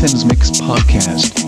Nathan's Mix Podcast.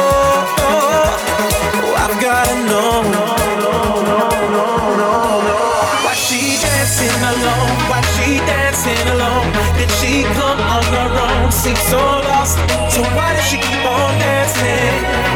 So why does she keep on dancing?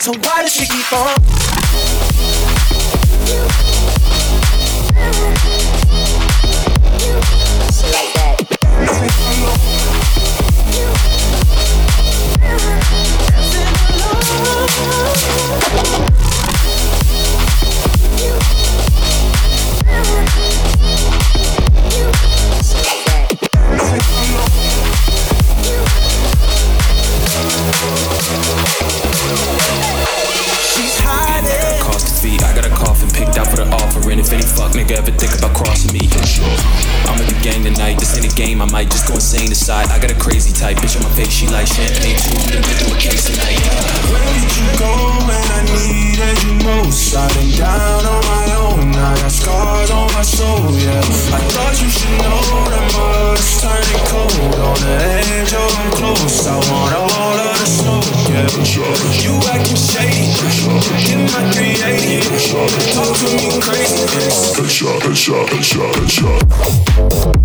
So why does she keep on? If any fuck nigga ever think about crossing me. I'm with the gang tonight. This ain't a game. I might just go insane aside. I got a crazy type bitch on my face. She like champagne too. Where did you go when I needed you most? I've been down on my own. I got scars on my soul. Yeah, I thought you should know that Headshot, headshot, headshot, headshot.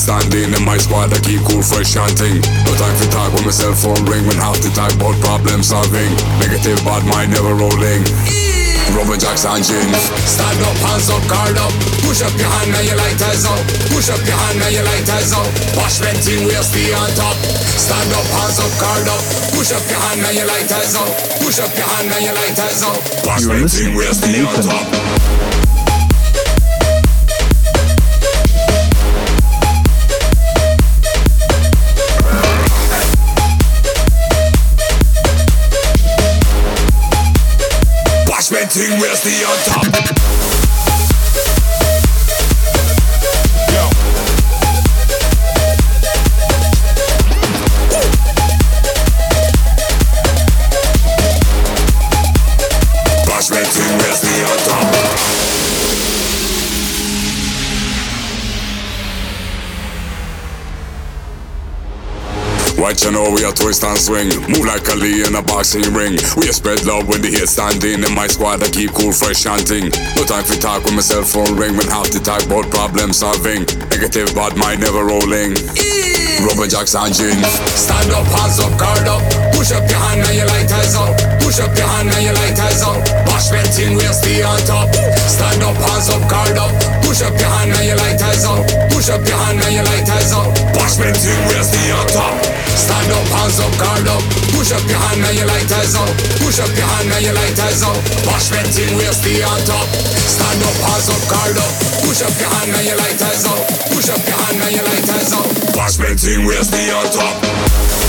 Standing in my squad, I keep cool, fresh chanting. No time for talk when my cell phone ring, when half the talk about problem solving. Negative bad mind never rolling. Rubber jacks and jeans. Stand up, hands up, guard up. Push up your hand and your lighters up. Push up your hand and your lighters up. Wash venting, we'll stay on top. Stand up, hands up, guard up. Push up your hand and your lighters up. Push up your hand and your lighters up. Wash venting, we'll stay on top. The top? You know we are twist and swing. Move like Ali in a boxing ring. We spread love when the hit standing. In my squad, I keep cool, fresh chanting. No time for talk when my cell phone ring. When half the talk about problem solving. Negative bad mind never rolling. Rubber jacks and jeans. Stand up, hands up, guard up. Push up your hand and your lighters up. Push up your hand and your lighters up. Wash venting, we'll stay on top. Stand up, hands up, guard up. Push up your hand and your lighters up. Push up your hand and your lighters up. Wash venting, we'll stay on top. Stand up, hands up, guard up. Push up your hand and your lighters up. Push up your hand and your lighters up. Wash venting, we'll stay on top. Stand up, hands up, guard up. Push up your hand and your lighters up. Push up your hand and your lighters up. Wash venting, we'll stay on top.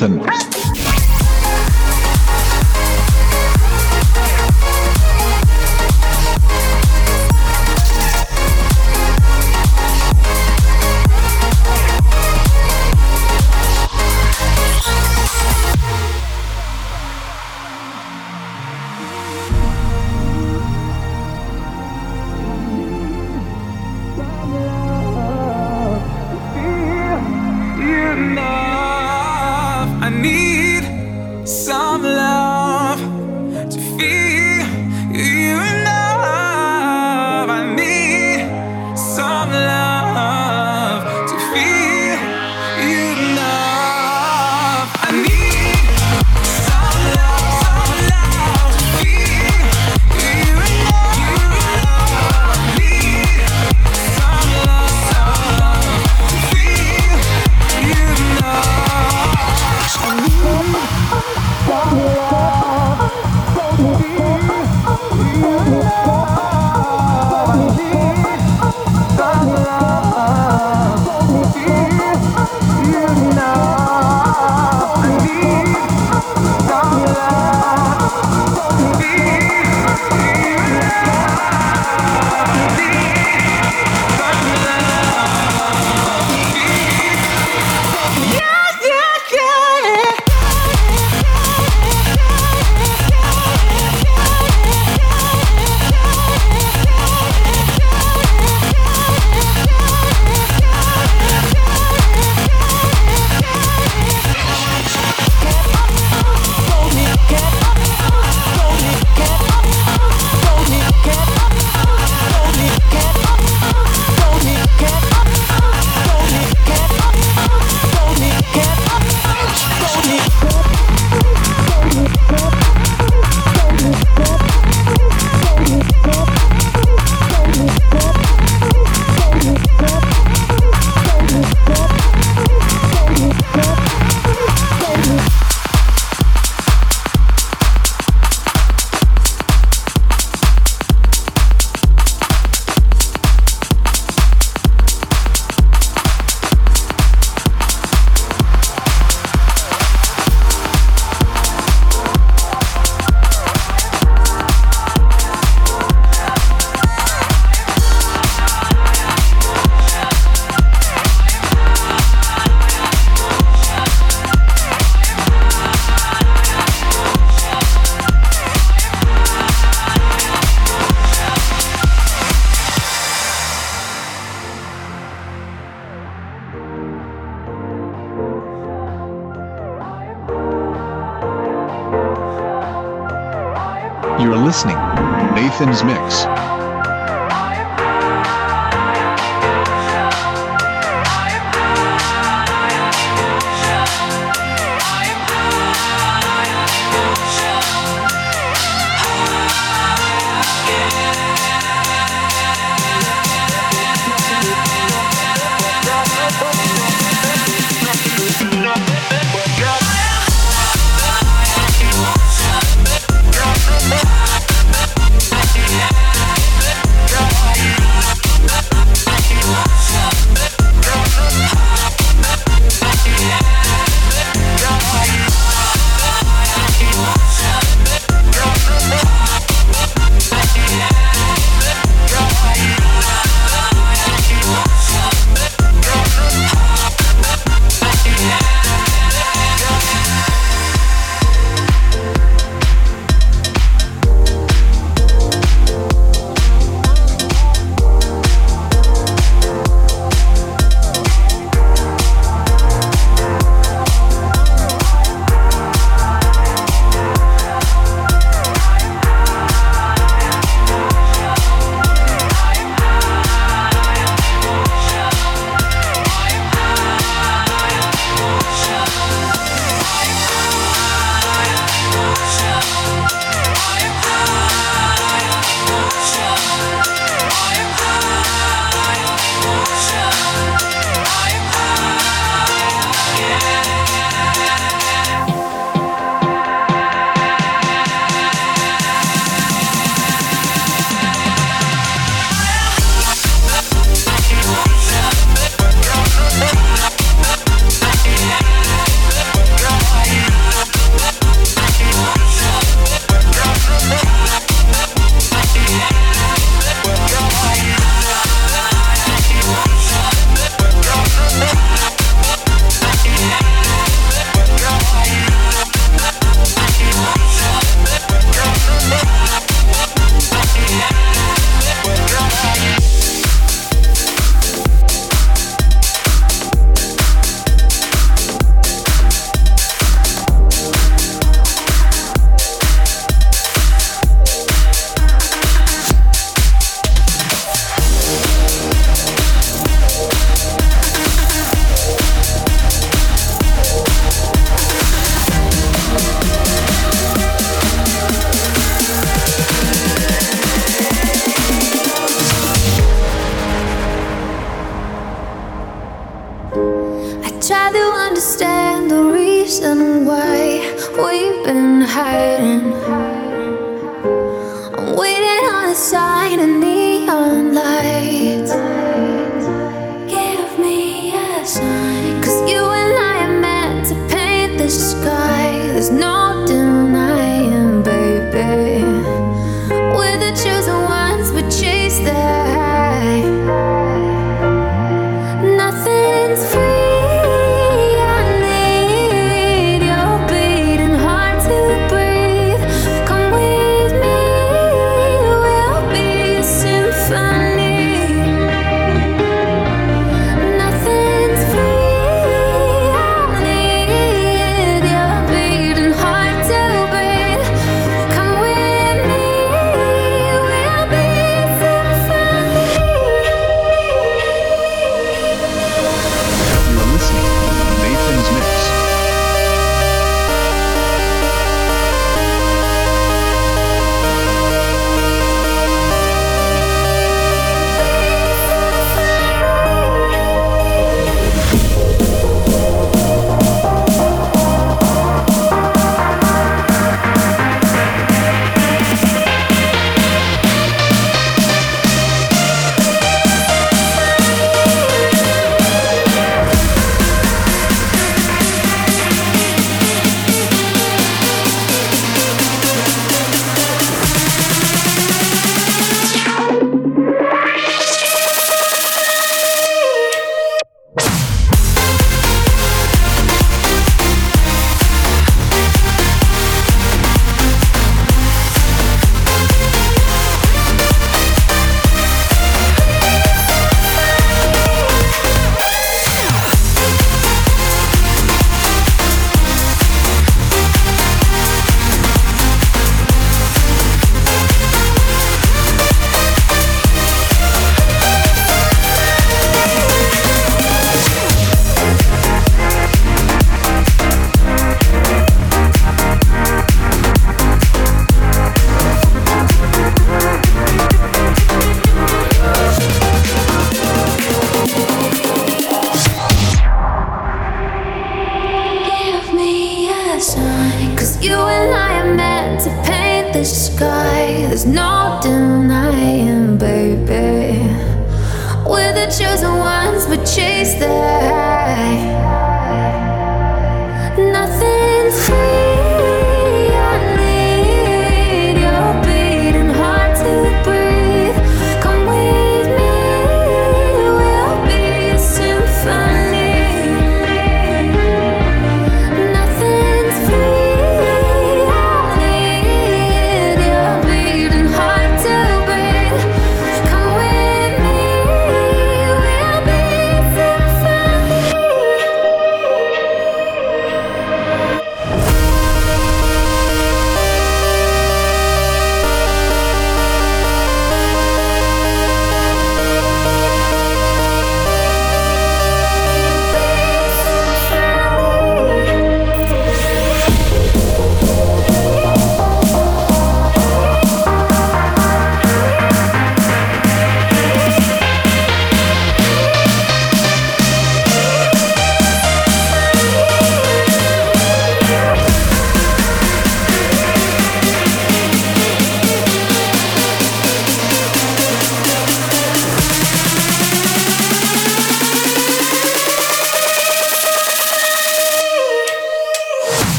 Nathan.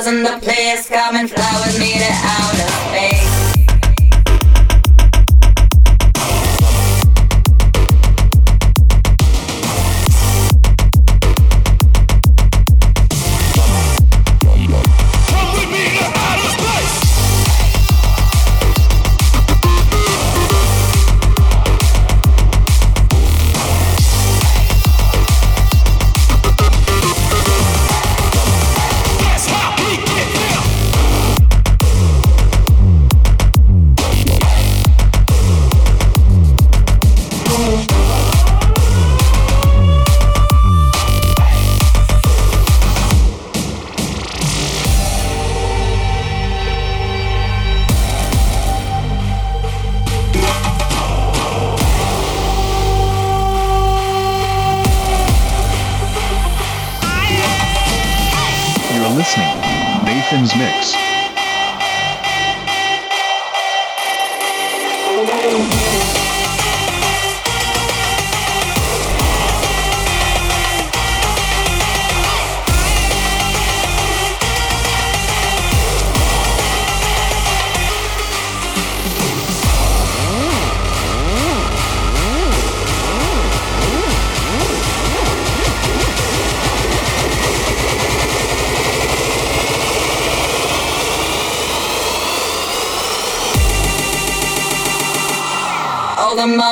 Motherfuckers in the place the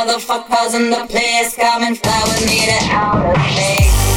motherfuckers in the place come and fly with me to outer space.